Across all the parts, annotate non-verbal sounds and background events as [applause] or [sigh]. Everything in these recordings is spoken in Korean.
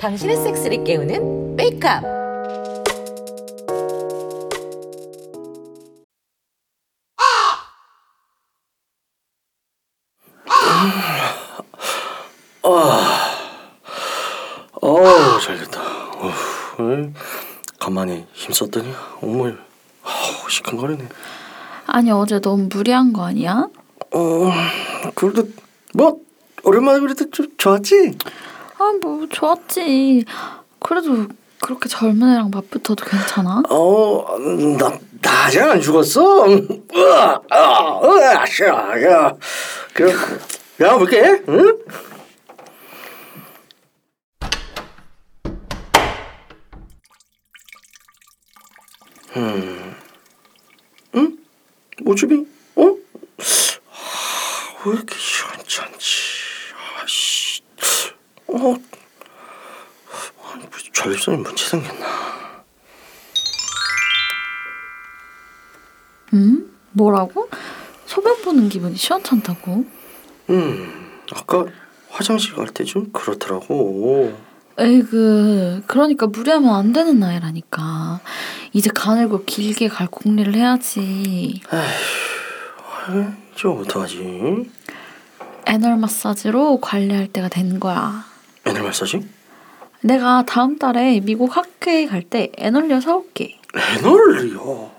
당신의 섹스를 깨우는 메이크업. 어우 잘됐다. 어후, 에이, 가만히 힘썼더니 온몸 아우, 시큰거리네. 아니 어제 너무 무리한 거 아니야? 어 그래도 뭐 오랜만에 그래도 좀 좋았지. 아 뭐 좋았지. 그래도 그렇게 젊은 애랑 맞붙어도 괜찮아? 어 나 나 아직 안 죽었어. [laughs] 으아 아 으아 샤 야. 그럼 야 볼게. 응? 음. 응? 모집이? 왜 이렇게 시원찮지? 아씨. 어. 아니, 뭐 전립선이 문제 생겼나? 응? 뭐라고? 소변 보는 기분이 시원찮다고? 음, 아까 화장실 갈 때 좀 그렇더라고. 에이그 그러니까 무리하면 안 되는 나이라니까 이제 가늘고 길게 갈 공리를 해야지 아유, 이제 어떡하지? 애널 마사지로 관리할 때가 된 거야 애널 마사지? 내가 다음 달에 미국 학회에 갈 때 애널리어 사올게 애널리요?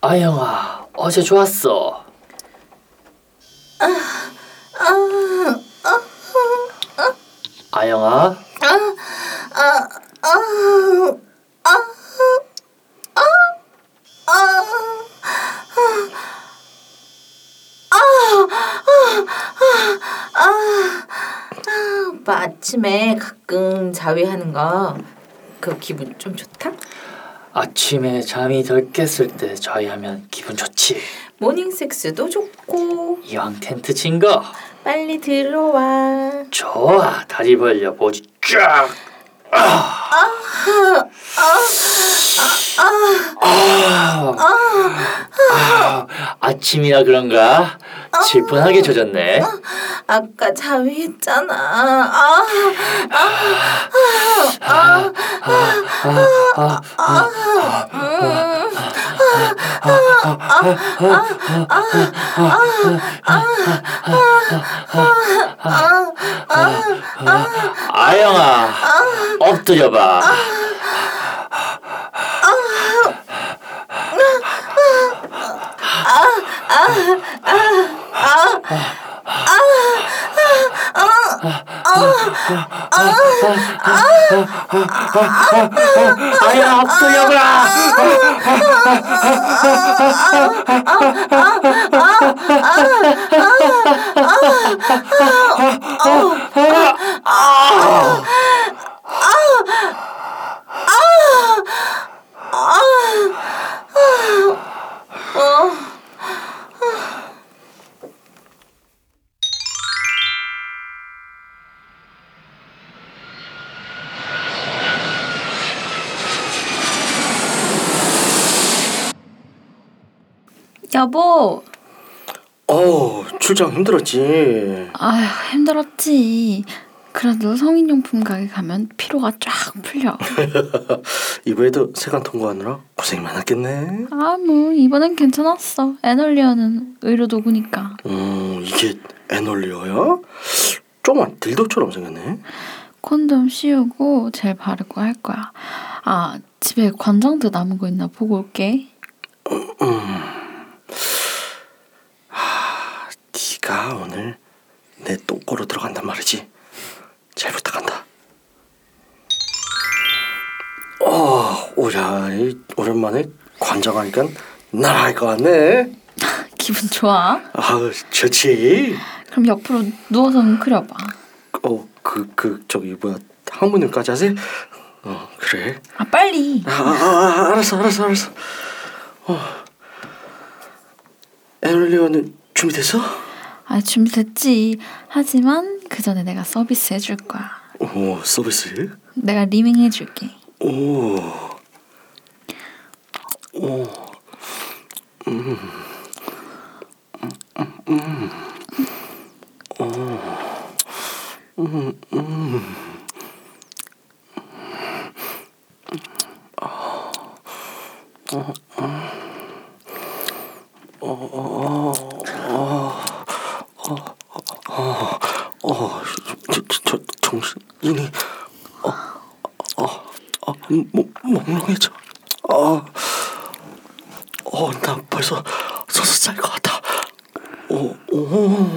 아영아 어제 좋았어. 아영아 아침에 가끔 자위하는 거 그 기분 좀 좋다? 아침에 잠이 덜 깼을 때 자위하면 기분 좋지. 모닝 섹스도 좋고 이왕 텐트 친 거 빨리 들어와. 좋아 다리 벌려 보지 쫙. 아, 아 침이라 그런가 질펀하게 젖었네. 아까 자위했잖아. 아, 아영아 엎드려봐. 아야 엎드려봐. 여보 어, 출장 힘들었지. 아휴 힘들었지 그래도 성인용품 가게 가면 피로가 쫙 풀려 [laughs] 이번에도 세관 통과하느라 고생이 많았겠네. 아 뭐 이번엔 괜찮았어 애널리어는 의료 도구니까 음, 이게 애널리어야? 조만 딜도처럼 생겼네. 콘돔 씌우고 젤 바르고 할 거야 아 집에 관장도 남은 거 있나 보고 올게 네가 오늘 내 똥꼬로 들어간단 말이지. 잘 부탁한다. 어, 오야, 이 오랜만에 관장하니까 날아갈 것 같네. [laughs] 기분 좋아? 아, 좋지. 그럼 옆으로 누워서 웅크려봐 어, 그, 그 저기 뭐야 항문음까지 하세? 어, 그래. 아 빨리 아, 아, 아, 알았어, 알았어, 알았어. 어. 에밀리오는 준비됐어? 아 준비됐지 하지만 그 전에 내가 서비스 해줄 거야 오, 서비스. 내가 리밍 해줄게 오. 어, 저, 저, 저 정신이 어, 어, 어, 몽, 몽롱해져. 어, 어, 나 벌써 서서 쌀것 같아. 어, 오,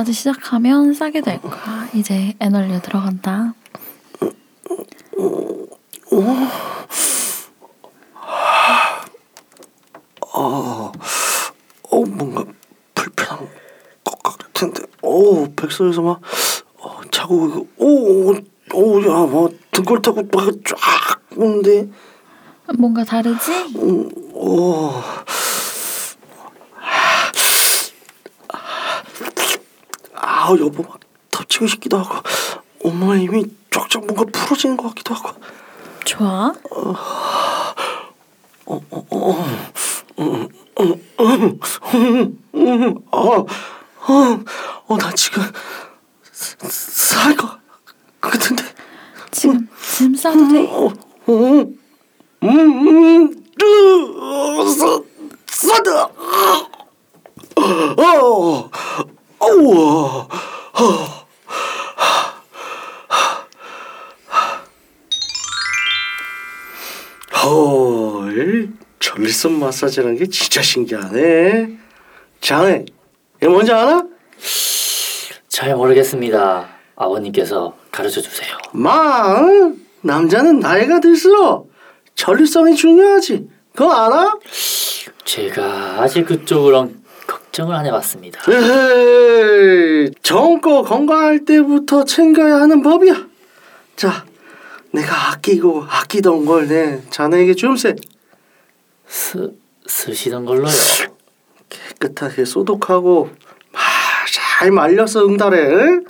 마사지 시작하면 싸게 될 거야. 이제 에너지가 들어간다. 어, 뭔가 불편한 것 같은데. 오, 백선에서 막 어, 자꾸 오, 오, 야, 뭐 등골 타고 막쫙 오는데. 뭔가 다르지? 오. 아, 여보 막 덮치고 싶기도 하고 엄마 이미 쫙쫙 뭔가 풀어지는 것 같기도 하고 좋아. 어, 마사지라는 게 진짜 신기하네. 자네, 얘 뭔지 알아? 잘 모르겠습니다. 아버님께서 가르쳐 주세요. 마, 남자는 나이가 들수록 전립선이 중요하지. 그거 알아? 제가 아직 그쪽으론 걱정을 안 해봤습니다. 에헤이, 젊고 건강할 때부터 챙겨야 하는 법이야. 자, 내가 아끼고 아끼던 걸 내 자네에게. 쓰 쓰시던 걸로요. 깨끗하게 소독하고 마, 잘 말려서 응달해. 응?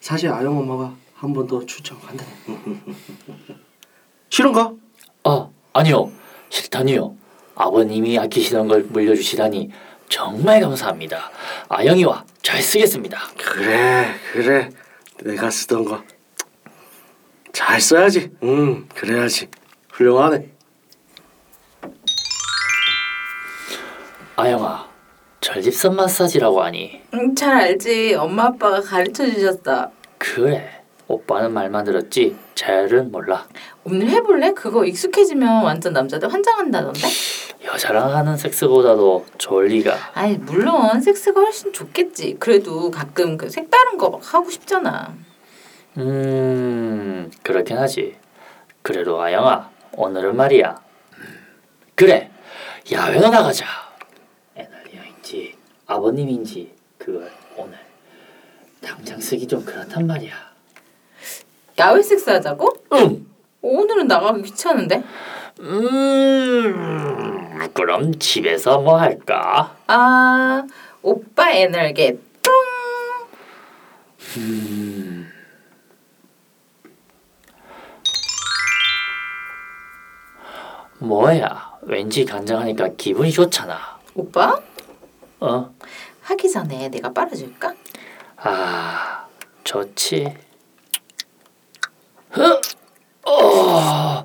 사실 아영 엄마가 한 번 더 추천한다. [laughs] 싫은가? 어 아니요 싫다니요. 아버님이 아끼시던 걸 물려주시다니 정말 감사합니다. 아영이와 잘 쓰겠습니다. 그래, 그래. 내가 쓰던 거 잘 써야지. 응, 그래야지. 훌륭하네. 아영아 전립선 마사지라고 하니 응, 잘 알지. 엄마 아빠가 가르쳐 주셨어. 그래 오빠는 말만 들었지 잘은 몰라. 오늘 해볼래? 그거 익숙해지면 완전 남자들 환장한다던데. 여자랑 하는 섹스보다도 좋을 리가. 아이 물론 섹스가 훨씬 좋겠지. 그래도 가끔 그 색다른 거 막 하고 싶잖아. 음 그렇긴 하지. 그래도 아영아 오늘은 말이야. 그래 야외로 나가자. 아버님인지 그걸 오늘 당장 쓰기 좀 그렇단 말이야. 야외 섹스 하자고? 응. 오늘은 나가기 귀찮은데. 음 그럼 집에서 뭐 할까? 아 오빠 에너게 뚱. 뭐야? 왠지 간장하니까 기분이 좋잖아. 오빠 어? 하기 전에 내가 빨아줄까? 아, 좋지. 흐! 어!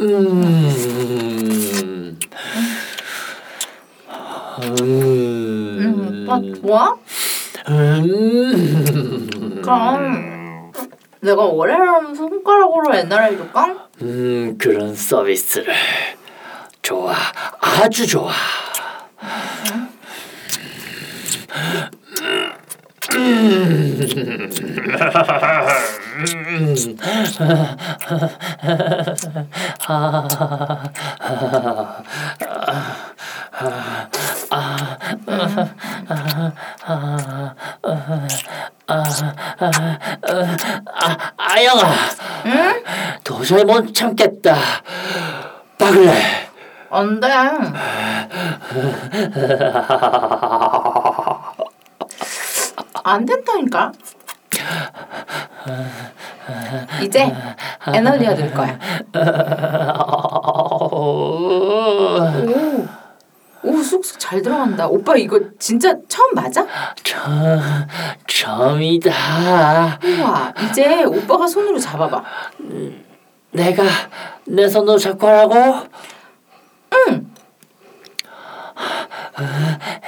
음. 응, 오빠 음. 좋아? 음. 그럼 내가 월요일하면 손 가락으로 에너를 해줄까? 음, 그런 서비스를 좋아, 아주 좋아. 아, 아영아, 도저히 못 참겠다. 박을래. 안 돼. 안 된다니까. 이제 에너지가 늘 거야. [laughs] 오, 오 쑥쑥 잘 들어간다. 오빠 이거 진짜 처음 맞아? 저, 점이다. 우와, 이제 오빠가 손으로 잡아봐. 내가 내 손으로 잡고 하라고? 응.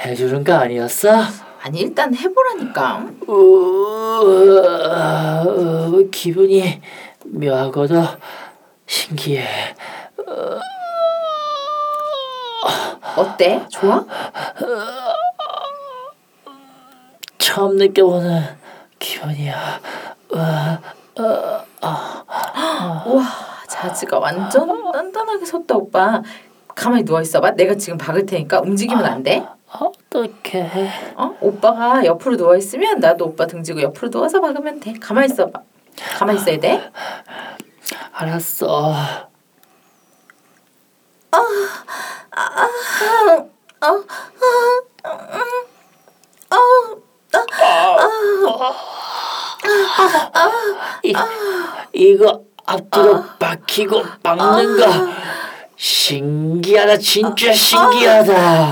해주는 거 아니었어? 아니 일단 해보라니까. 우, 기분이 묘하고도 신기해. 어때? 좋아? 처음 느껴보는 기분이야. 우와, 자지가 완전 단단하게 섰다 오빠. 가만히 누워 있어봐. 내가 지금 박을 테니까 움직이면 안 돼. 어떡해. 어? 오빠가 옆으로 누워 있으면 나도 오빠 등지고 옆으로 누워서 박으면 돼. 가만히 있어봐. 가만히 있어야 돼. 알았어. 이, 이거 앞뒤로 박히고 박는 거 신기하다. 진짜 신기하다.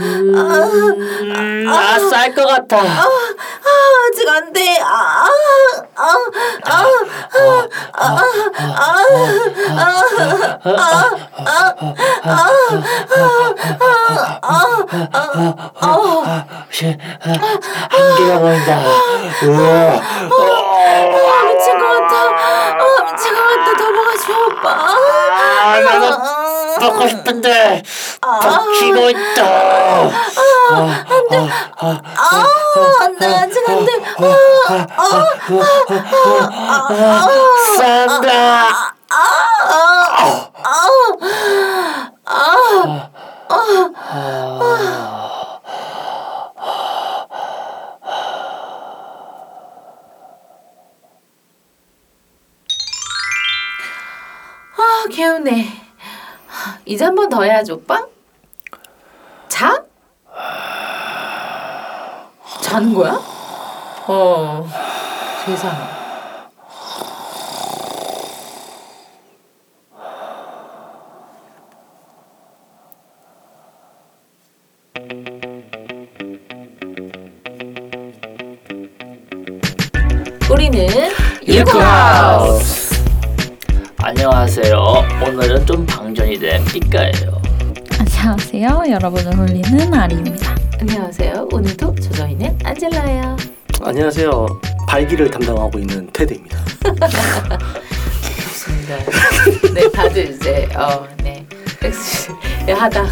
음, 아쌀 것 같아 아직 안 돼. 아, 아, 한계가 보인다 우와 아, 미친 것 같아. 아, 같아. 더 먹어줘, 오빠. 아, 나도 먹고 싶은데 박히고 있다 아, 안 돼. 아직 안 돼. 싼다 이제 한 번 더 해야지, 오빠. 자? 자는 거야? 어, 세상에. 우리는 일코하우스 안녕하세요 오늘은 좀 방전이 된 삐까예요 안녕하세요. 여러분을 홀리는 아리입니다. 안녕하세요. 오늘도 저저희는 안젤라예요. 안녕하세요. 발기를 담당하고 있는 테드입니다. 좋습니다. 네, 다들 이제 어, 네, 섹스 하다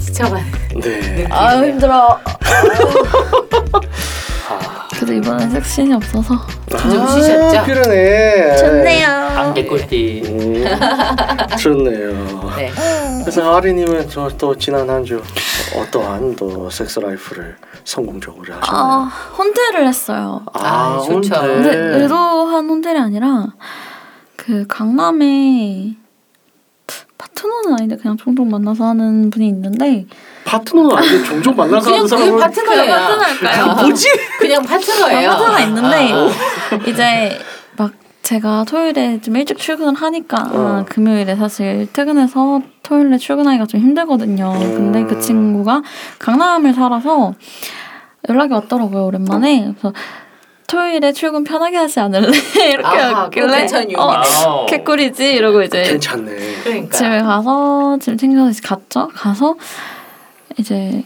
지쳐가는 네. 아유 힘들어. [laughs] 그래도 이번엔 섹신이 없어서 좀 쉬셨죠? 아, 그러네. 좋네요. 안개 꿀띠 음, 좋네요. 네. 그래서 아리님은 저 또 지난 한 주 어떠한 또 섹스 라이프를 성공적으로 하셨나요? 아 혼태를 했어요. 아, 좋죠. 혼태. 근데 의도한 혼태이 아니라 그 강남에 파트너는 아닌데 그냥 종종 만나서 하는 분이 있는데 파트너는 아닌데 종종 만나서 그냥 하는 사람은 파트너예요. 파트너일까요? 뭐지? 그냥 파트너예요. 파트너가 있는데 이제 막 제가 토요일에 좀 일찍 출근을 하니까 어. 금요일에 사실 퇴근해서 토요일에 출근하기가 좀 힘들거든요. 근데 그 음. 친구가 강남을 살아서 연락이 왔더라고요 오랜만에. 그래서 토요일에 출근 편하게 하지 않을래 [laughs] 이렇게 아하, 괜찮은 어, 아우. 개꿀이지 이러고 이제 괜찮네. 그러니까. 집에 가서 짐 챙겨서 갔죠. 가서 이제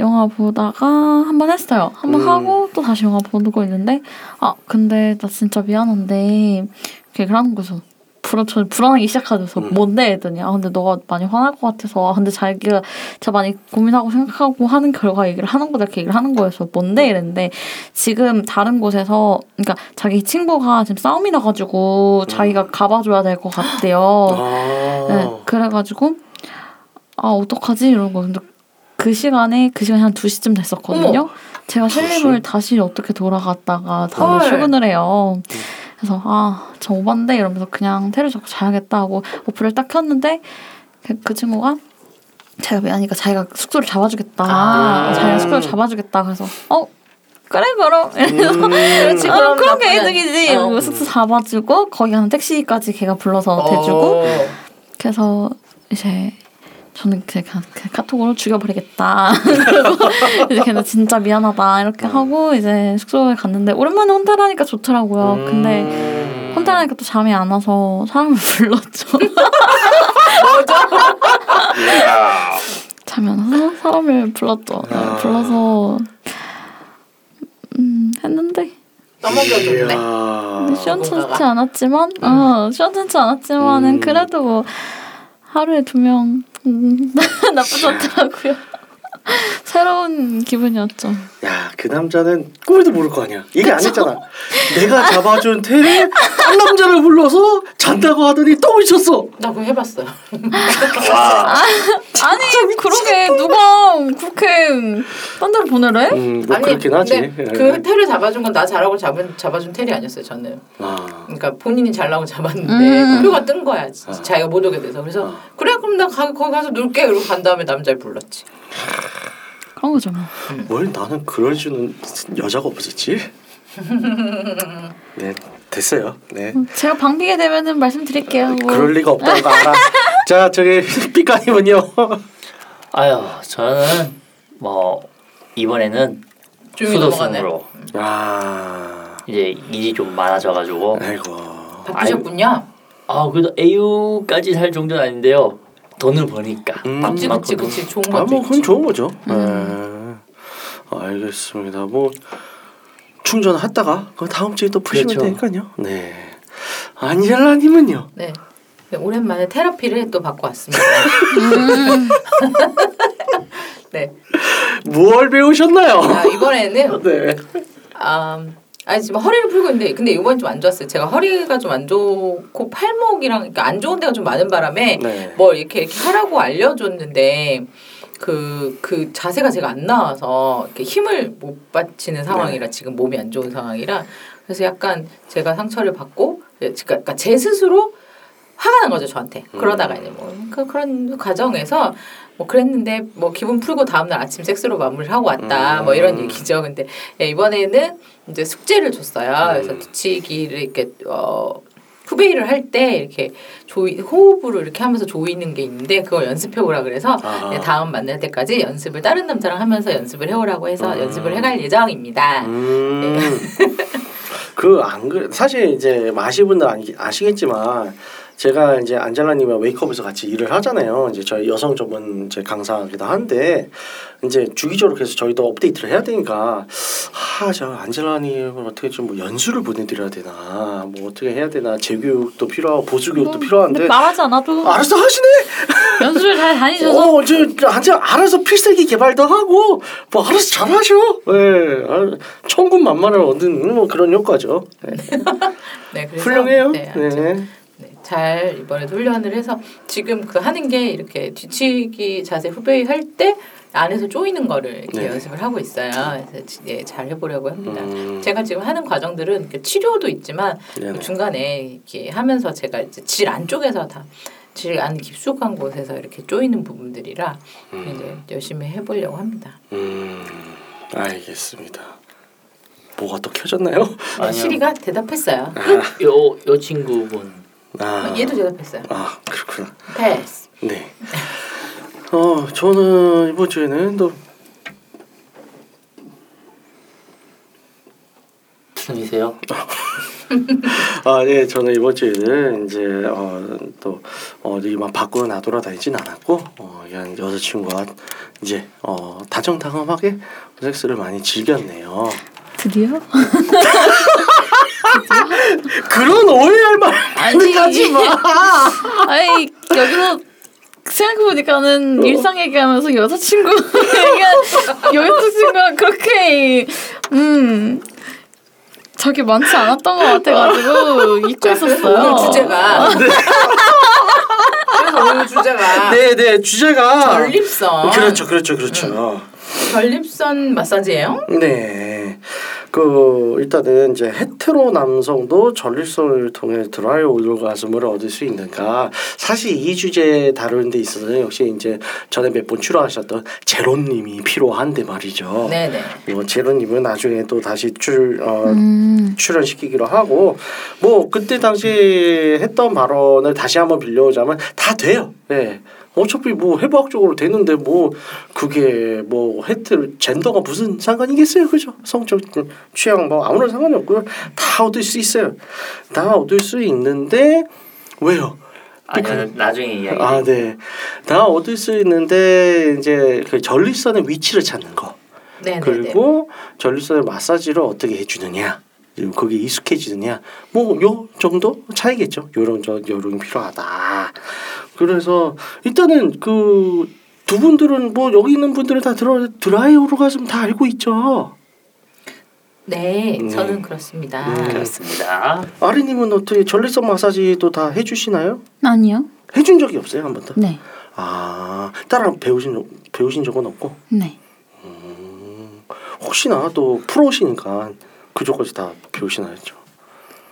영화 보다가 한 번 했어요. 한번 음. 하고 또 다시 영화 보고 있는데 아 근데 나 진짜 미안한데 이렇게 하는 거죠. 불안 저 불안하기 시작하셔서 음. 뭔데 했더니 아 근데 너가 많이 화날 것 같아서 아 근데 자기가 진짜 많이 고민하고 생각하고 하는 결과 얘기를 하는 거다 이렇게 얘기를 하는 거여서 뭔데 이랬는데 지금 다른 곳에서 그러니까 자기 친구가 지금 싸움이 나가지고 자기가 가봐줘야 될 것 같대요. 아. 네, 그래가지고 아 어떡하지 이런 거 근데 그 시간에 그 시간이 한 2시쯤 됐었거든요. 어머. 제가 실림을 다시 어떻게 돌아갔다가 다음에 헐. 출근을 해요. 그래서 아, 저 오반데 이러면서 그냥 테레 잡고 자야겠다 하고 어플을 딱 켰는데 그, 그 친구가 제가 미안하니까 자기가 숙소를 잡아주겠다. 아. 자기가 숙소를 잡아주겠다. 그래서 어 그래 그럼 음. [laughs] 그렇지, 어, 그럼 그런 게 나쁘지 이득이지. 않- 어. 이러고 숙소 잡아주고 거기 가는 택시까지 걔가 불러서 대주고 어. 그래서 이제 저는 그냥, 그냥 카톡으로 죽여버리겠다. 그리고 [laughs] 이제 걔는 진짜 미안하다 이렇게 하고 이제 숙소에 갔는데 오랜만에 혼자라니까 좋더라고요. 근데 음. 혼자라니까 또 잠이 안 와서 사람을 [laughs] 불렀죠. [laughs] 잠이 안 와서 사람을 불렀죠. 네, 아. 불러서 음 했는데 떠먹여줬네. 이야. 시원찮지 않았지만 어 시원찮지 않았지만은 음. 그래도 뭐 하루에 두 명 음, [laughs] 나쁘지 않더라고요. [laughs] 새로운 기분이었죠. 야, 그 남자는 꿈에도 모를 거 아니야. 얘기 안 했잖아. 내가 잡아준 테레 딴 남자를 불러서 잔다고 하더니 또 미쳤어. 나 그거 해봤어요. [laughs] 와 아니 그러게 누가 그렇게 딴 데로 보내래? 음, 뭐 그렇긴 하지. 근데 예. 그 테를 잡아준 건 나 잘하고 잡은 잡아준 텔이 아니었어요. 저는. 아, 그러니까 본인이 잘나고 잡았는데 음. 그 표가 뜬 거야. 지- 아. 자기가 못 오게 돼서 그래서 아. 그래 그럼 나 가, 거기 가서 놀게 그러고 간 다음에 남자를 불렀지. 그런. 뭐. 뭘 나는 그럴 줄은 여자가 없었지. 네, 됐어요. 네. 제가 방비게 되면은 말씀드릴게요. 뭐. 그럴 리가 없다는 거 알아. 자, 저기 삐까님은요. 아유 저는 뭐 이번에는. 수도승으로 아, 이제 일이 좀 많아져가지고 아이고. 바쁘셨군요. 아 그래도 AU까지 살 정도는 아닌데요 돈을 버니까 음. 그치 그치 그치 좋은 아, 것도 뭐 그건. 좋은 거죠. 네. 알겠습니다. 뭐 충전했다가 그 다음 주에 또 푸시면 그렇죠. 되니까요. 네. 안젤라님은요. 네. 네, 오랜만에 테라피를 또 받고 왔습니다. [laughs] 네. 뭘 배우셨나요? 아, 이번에는 [laughs] 네. 아, 아니 지금 허리를 풀고 있는데 근데 이번 좀 안 좋았어요. 제가 허리가 좀 안 좋고 팔목이랑 그러니까 안 좋은 데가 좀 많은 바람에 네. 뭘 이렇게 이렇게 하라고 알려줬는데 그, 그 자세가 제가 안 나와서 이렇게 힘을 못 받치는 상황이라 지금 몸이 안 좋은 상황이라 그래서 약간 제가 상처를 받고 예, 그러니까 제 스스로 화가 난 거죠 저한테 그러다가 이제 뭐 그, 그런 과정에서 뭐 그랬는데 뭐 기분 풀고 다음날 아침 섹스로 마무리를 하고 왔다 뭐 이런 음. 얘기죠 근데 예, 이번에는 이제 숙제를 줬어요 그래서 음. 뒤치기를 이렇게 어 후베이를 할 때 이렇게 조이 호흡으로 이렇게 하면서 조이는 게 있는데 그걸 연습해 오라 그래서 아. 네, 다음 만날 때까지 연습을 다른 남자랑 하면서 연습을 해 오라고 해서 음. 연습을 해갈 예정입니다. 음. 그안 [laughs] 그 사실 이제 마시분들 아시, 아시겠지만 제가 이제 안젤라님과 웨이크업에서 같이 일을 하잖아요. 이제 저희 여성 전문 이제 강사기도 한데 이제 주기적으로 그래서 저희도 업데이트를 해야 되니까 아저 안젤라님을 어떻게 좀 뭐 연수를 보내드려야 되나 뭐 어떻게 해야 되나 재교육도 필요하고 보수 교육도 근데 필요한데 말하지 않아도 알아서 하시네. 연수를 잘 다니셔서 어, 저, 저, 아주 알아서 필살기 개발도 하고, 뭐, 알아서 잘하셔. 예, 아, 천군 만마를 얻는 뭐 그런 효과죠. 네. [laughs] 네, 그래서 훌륭해요. 네, 네. 네, 잘 이번에도 훈련을 해서 지금 그 하는 게 이렇게 뒤치기 자세 후베이 할 때 안에서 조이는 거를 이렇게 네. 연습을 하고 있어요. 그래서 지- 예, 잘 해보려고 합니다. 음. 제가 지금 하는 과정들은 치료도 있지만 네네. 그 중간에 이렇게 하면서 제가 이제 질 안쪽에서 다 질안 깊숙한 곳에서 이렇게 조이는 부분들이라 이제 열심히 해보려고 합니다. 음, 알겠습니다. 뭐가 또 켜졌나요? 아니요. 시리가 대답했어요. 요, 요 친구분 아, 얘도 대답했어요. 아, 그렇구나. 패스. 네. 어, 저는 이번 주에는 또 무슨이세요? [laughs] 아, 네, 저는 이번 주에는 이제 어, 또 어디 막 밖으로 나돌아 다니진 않았고 어, 그냥 여자친구와 이제 어, 다정다감하게 섹스를 많이 즐겼네요. 드디어 [laughs] 그런 오해할 말 아니. 하지 마. [laughs] 아이 여기서 생각해보니까는 일상 얘기하면서 여자친구 얘기한 [laughs] 여자친구가 그렇게 음 저게 많지 않았던 것 같아가지고 잊고 있었어요. 오늘 주제가 그래서 그 주제가 네네 주제가 전립선. 그렇죠 그렇죠 그렇죠. 전립선 마사지예요? 네. 그 일단은 이제 헤테로 남성도 전립선을 통해 드라이 오르가즘을 얻을 수 있는가? 사실 이 주제 다루는 데 있어서는 역시 이제 전에 몇 번 출연하셨던 제로님이 필요한데 말이죠. 네네. 뭐 제로님은 나중에 또 다시 출 어, 음. 출연시키기로 하고 뭐 그때 당시 했던 발언을 다시 한번 빌려오자면 다 돼요. 예. 어차피 뭐 해부학적으로 되는데 뭐 그게 뭐 헤트 젠더가 무슨 상관이겠어요, 그죠? 성적 취향 뭐 아무런 상관이 없고요. 다 얻을 수 있어요. 다 얻을 수 있는데 왜요? 아니면 나중에 이야기. 아, 네. 다 얻을 수 있는데 이제 그 전립선의 위치를 찾는 거. 네네네. 그리고 전립선의 마사지를 어떻게 해주느냐 그리고 거기에 익숙해지느냐 뭐 요 정도 차이겠죠 요런 저 요령이 필요하다 그래서 일단은 그 두 분들은 뭐 여기 있는 분들은 다 들어 드라이 오르가즘 다 알고 있죠 네, 네. 저는 그렇습니다. 음. 그렇습니다. 아리님은 어떻게 전립선 마사지도 다 해주시나요 아니요. 해준 적이 없어요 한 번도 네. 아 따라 배우신 적- 배우신 적은 없고 네. 음, 혹시나 또 프로시니까 그쪽까지 다 배우시나 했죠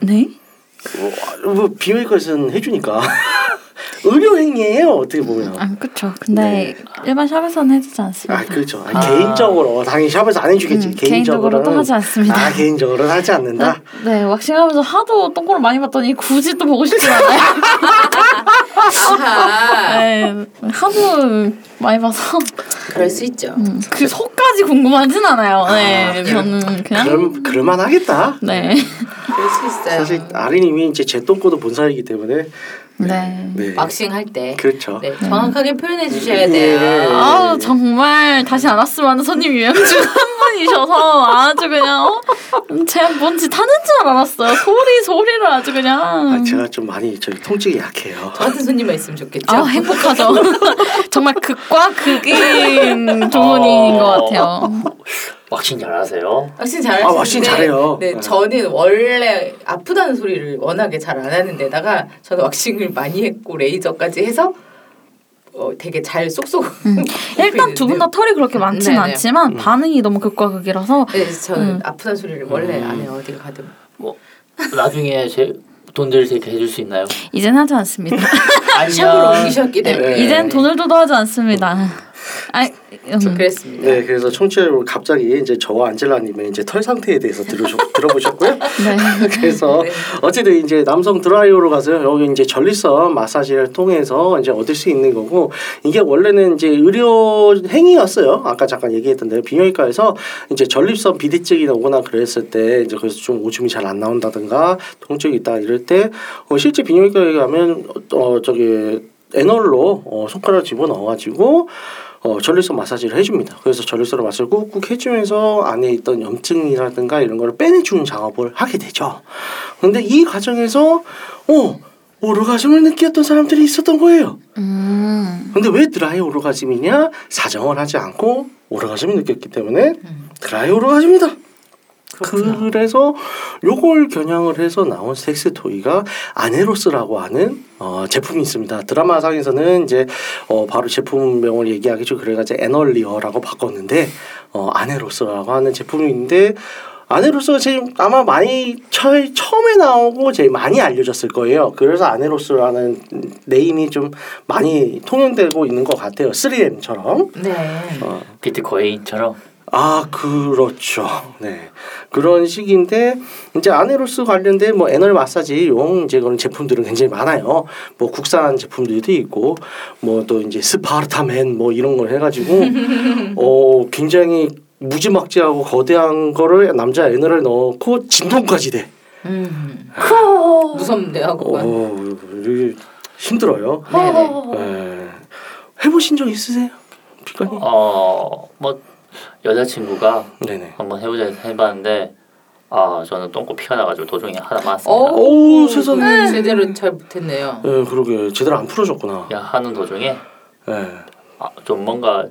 네? 뭐, 뭐 비밀까지는 해주니까 [laughs] 의료 행위예요 어떻게 보면. 아 그렇죠. 근데 일반 샵에서는 해주지 않습니다. 아 그렇죠. 아니, 아. 개인적으로 당연히 샵에서 안 해주겠지. 음, 개인적으로는 하지 않습니다. 아 개인적으로는 하지 않는다. 네, 왁싱하면서 하도 똥꼬를 많이 봤더니 굳이 또 보고 싶지 않아요. 아하, 네, 하도 많이 봐서 그럴 수 있죠. 음, 그 속까지 궁금하진 않아요. 네, 아, 저는 그냥 그럼 그럴만하겠다. 네, 그럴 수 있어요. 사실 아린님이 이제 제 똥꼬도 본 사이기 때문에 네. 네 왁싱 할 때. 그렇죠. 네, 정확하게 표현해 주셔야 예. 돼요. 아우 정말 다시 안 왔으면 하는 손님 유형 중 한 분이셔서 아주 그냥 어? 제가 뭔지 타는 줄 알았어요. 소리 소리를 아주 그냥 아, 제가 좀 많이 저희 통증이 약해요. 저 같은 손님만 있으면 좋겠죠. 아 행복하죠. [laughs] 정말 극과 극인 조문인 것 같아요. 왁싱 잘하세요. 왁싱 잘하시는데 아, 왁싱 잘해요. 네, 네. 저는 원래 아프다는 소리를 워낙에 잘 안 하는 데다가 저는 왁싱을 많이 했고 레이저까지 해서 어, 되게 잘 쏙쏙. 음, [laughs] 일단 두 분 다 털이 그렇게 많지는 네 네. 않지만 음. 반응이 너무 극과 극이라서 네, 저는 음. 아프다는 소리를 원래 음. 안 해요 어딜 가든. 뭐 나중에 제 돈 들일 때 해줄 수 있나요? 이젠 하지 않습니다. [laughs] 샵으로 옮기셨기 때문에. 네. 이젠 돈을 줘도 하지 않습니다. 아이, 음. 그랬습니다. 네, 그래서 청취자 여러분 갑자기 이제 저와 안젤라님의 이제 털 상태에 대해서 들으셨, [laughs] 들어보셨고요. 네. [laughs] 그래서 네. 어쨌든 이제 남성 드라이어로 가서 여기 이제 전립선 마사지를 통해서 이제 얻을 수 있는 거고 이게 원래는 이제 의료 행위였어요. 아까 잠깐 얘기했던 대로 비뇨기과에서 이제 전립선 비대증이 오거나 그랬을 때 이제 그래서 좀 오줌이 잘 안 나온다든가 통증이 있다 이럴 때 어, 실제 비뇨기과에 가면 어 저기 애널로 어, 손가락 집어 넣어가지고 어, 전립선 마사지를 해줍니다. 그래서 전립선을 마사지를 꾹꾹 해주면서 안에 있던 염증이라든가 이런 거를 빼내주는 작업을 하게 되죠. 근데 이 과정에서 어 오르가즘을 느꼈던 사람들이 있었던 거예요. 음. 근데 왜 드라이 오르가즘이냐? 사정을 하지 않고 오르가즘을 느꼈기 때문에 음. 드라이 오르가즘이다. 그렇구나. 그래서 요걸 겨냥을 해서 나온 섹스 토이가 아네로스라고 하는 어, 제품이 있습니다. 드라마상에서는 이제 어, 바로 제품명을 얘기하겠죠. 그래가지고 에널리어라고 바꿨는데 어, 아네로스라고 하는 제품이 있는데 아네로스가 제일 아마 많이 처, 처음에 나오고 제일 많이 알려졌을 거예요. 그래서 아네로스라는 name이 좀 많이 통용되고 있는 것 같아요. 3M처럼. 네. 어, 비트코인처럼 아 그렇죠. 네 그런 식인데 이제 아네로스 관련된 뭐 애널 마사지용 이제 그런 제품들은 굉장히 많아요. 뭐 국산 제품들도 있고 뭐 또 이제 스파르타맨 뭐 이런 걸 해가지고 [laughs] 어 굉장히 무지막지하고 거대한 거를 남자 애널에 넣고 진동까지 돼. 음. 무섭네요, 그건. 어 힘들어요. 네네. 네. 해보신 적 있으세요, 피카님? 어뭐 여자친구가 네네. 한번 해보자 해서 해봤는데 아 저는 똥꼬 피가 나가지고 도중에 하나 맞았습니다. 오, 세상에. 그거 제대로 잘 못했네요. 예, 그러게 제대로 안 풀어줬구나. 야 하는 도중에 예. 아, 좀 뭔가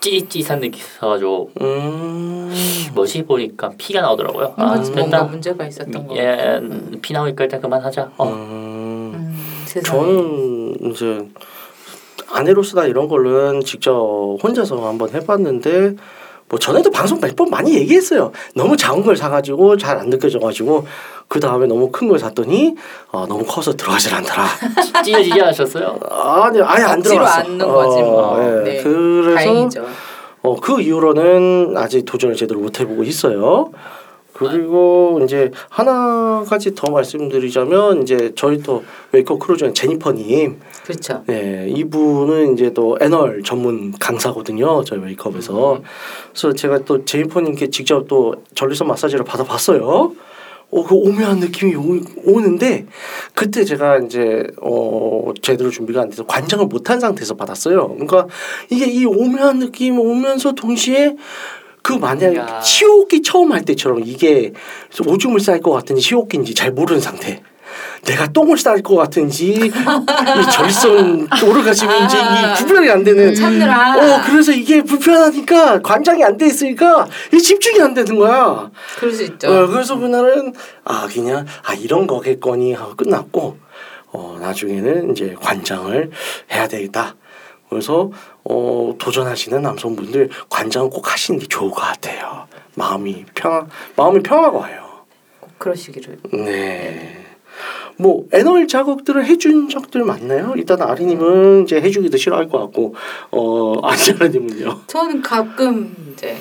찌릿찌릿한 느낌 있어가지고 음. 뭐지 보니까 피가 나오더라고요. 아 뭔가, 일단 문제가 있었던 거. 예, 피 나오니까 일단 그만하자. 어. 음. 음. 저는 이제 아내로서 나 이런 걸로는 직접 혼자서 한번 해봤는데 뭐 전에도 방송 몇 번 많이 얘기했어요. 너무 작은 걸 사가지고 잘 안 느껴져가지고 그 다음에 너무 큰 걸 샀더니 어, 너무 커서 들어가질 않더라. [laughs] 찢어지게 하셨어요? 아니 아예 안 들어갔어. 앉는 거지 뭐. 예. 네. 그래서 다행이죠. 어, 그 이후로는 아직 도전을 제대로 못 해보고 있어요. 그리고 이제 하나 가지 더 말씀드리자면 이제 저희 또 웨이크업 crew의 제니퍼님, 그렇죠. 네 이분은 이제 또 anal 전문 강사거든요 저희 웨이크업에서. 그래서 제가 또 제니퍼님께 직접 또 전립선 마사지를 받아봤어요. 어, 그 오묘한 느낌이 오, 오는데 그때 제가 이제 어 제대로 준비가 안 돼서 관장을 못한 상태에서 받았어요. 그러니까 이게 이 오묘한 느낌 오면서 동시에 그 만약 야. 시옷기 처음 할 때처럼 이게 오줌을 쌀 것 같은지 시옷기인지 잘 모르는 상태. 내가 똥을 쌀 것 같은지 이 절선 오르가즘인지 이 구별이 안 되는 참느라. 어 그래서 이게 불편하니까 관장이 안 돼 있으니까 이 집중이 안 되는 거야. 그럴 수 있죠. 어, 그래서 그날은 아 그냥 아 이런 거겠거니 하고 끝났고 어 나중에는 이제 관장을 해야 되겠다. 그래서 어 도전하시는 남성분들 관장 꼭 하시는 게 좋을 것 같아요. 마음이 평 마음이 평화가 와요. 꼭 그러시기를. 네. 뭐 애널 자극들을 해준 적들 많나요? 일단 아리님은 이제 해주기도 싫어할 것 같고 어 안젤라님은요. [laughs] 저는 가끔 이제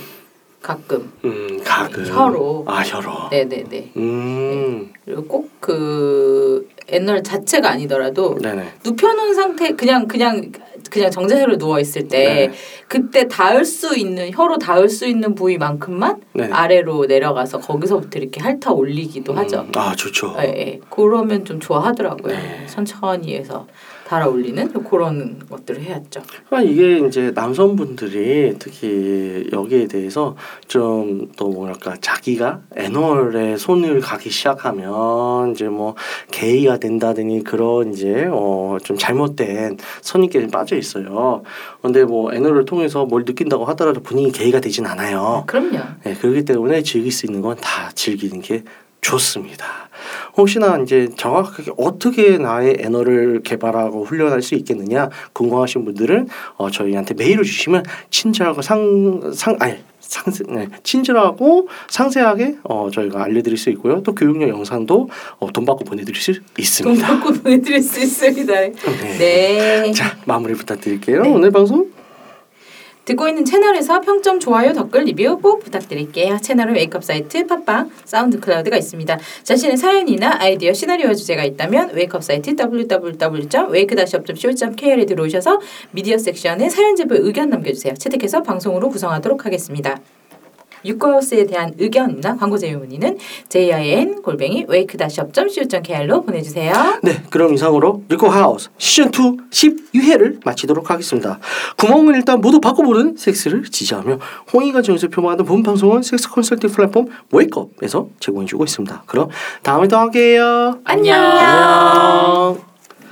가끔 음 가끔 혀로. 아 혀로. 네네네. 음 그리고 꼭그 애널 자체가 아니더라도 네네. 눕혀놓은 상태 그냥 그냥 그냥 정자세로 누워 있을 때 네. 그때 닿을 수 있는 혀로 닿을 수 있는 부위만큼만 네네. 아래로 내려가서 거기서부터 이렇게 핥아 올리기도 하죠. 음, 아 좋죠. 예, 예. 그러면 좀 좋아하더라고요. 네. 천천히 해서 달아 올리는 그런 것들을 해야죠. 아 이게 이제 남성분들이 특히 여기에 대해서 좀 또 뭐랄까 자기가 애널에 손을 가기 시작하면 이제 뭐 게이가 된다더니 그런 이제 어 좀 잘못된 선입견이 빠져 있어요. 근데 뭐 애널을 통해서 뭘 느낀다고 하더라도 본인이 게이가 되진 않아요. 그럼요. 네, 그렇기 때문에 즐길 수 있는 건 다 즐기는 게 좋습니다. 혹시나 이제 정확하게 어떻게 나의 애너를 개발하고 훈련할 수 있겠느냐 궁금하신 분들은 어, 저희한테 메일을 주시면 친절하고 상 상 아니 상세, 네, 친절하고 상세하게 어, 저희가 알려드릴 수 있고요. 또 교육용 영상도 어, 돈 받고 보내드릴 수돈 있습니다. 받고 보내드릴 수 있습니다. [laughs] 네. 네. 자 마무리 부탁드릴게요. 네. 오늘 방송 듣고 있는 채널에서 평점, 좋아요, 댓글, 리뷰 꼭 부탁드릴게요. 채널은 웨이크업 사이트, 팟빵, 사운드 클라우드가 있습니다. 자신의 사연이나 아이디어, 시나리오 주제가 있다면 웨이크업 사이트 www.wake-up.co.kr에 들어오셔서 미디어 섹션에 사연 제보 의견 남겨주세요. 채택해서 방송으로 구성하도록 하겠습니다. 유쿠하우스에 대한 의견이나 광고 제휴 문의는 jin 골뱅이 wake-up.co.kr로 보내주세요. 네, 그럼 이상으로 리코 하우스 시즌 2 12회를 마치도록 하겠습니다. 구멍은 일단 모두 바꿔보는 섹스를 지지하며 홍익과 정에서 표방하는 본 방송은 섹스 컨설팅 플랫폼 웨이크업에서 제공해주고 있습니다. 그럼 다음에 또 함께해요. 안녕. 안녕.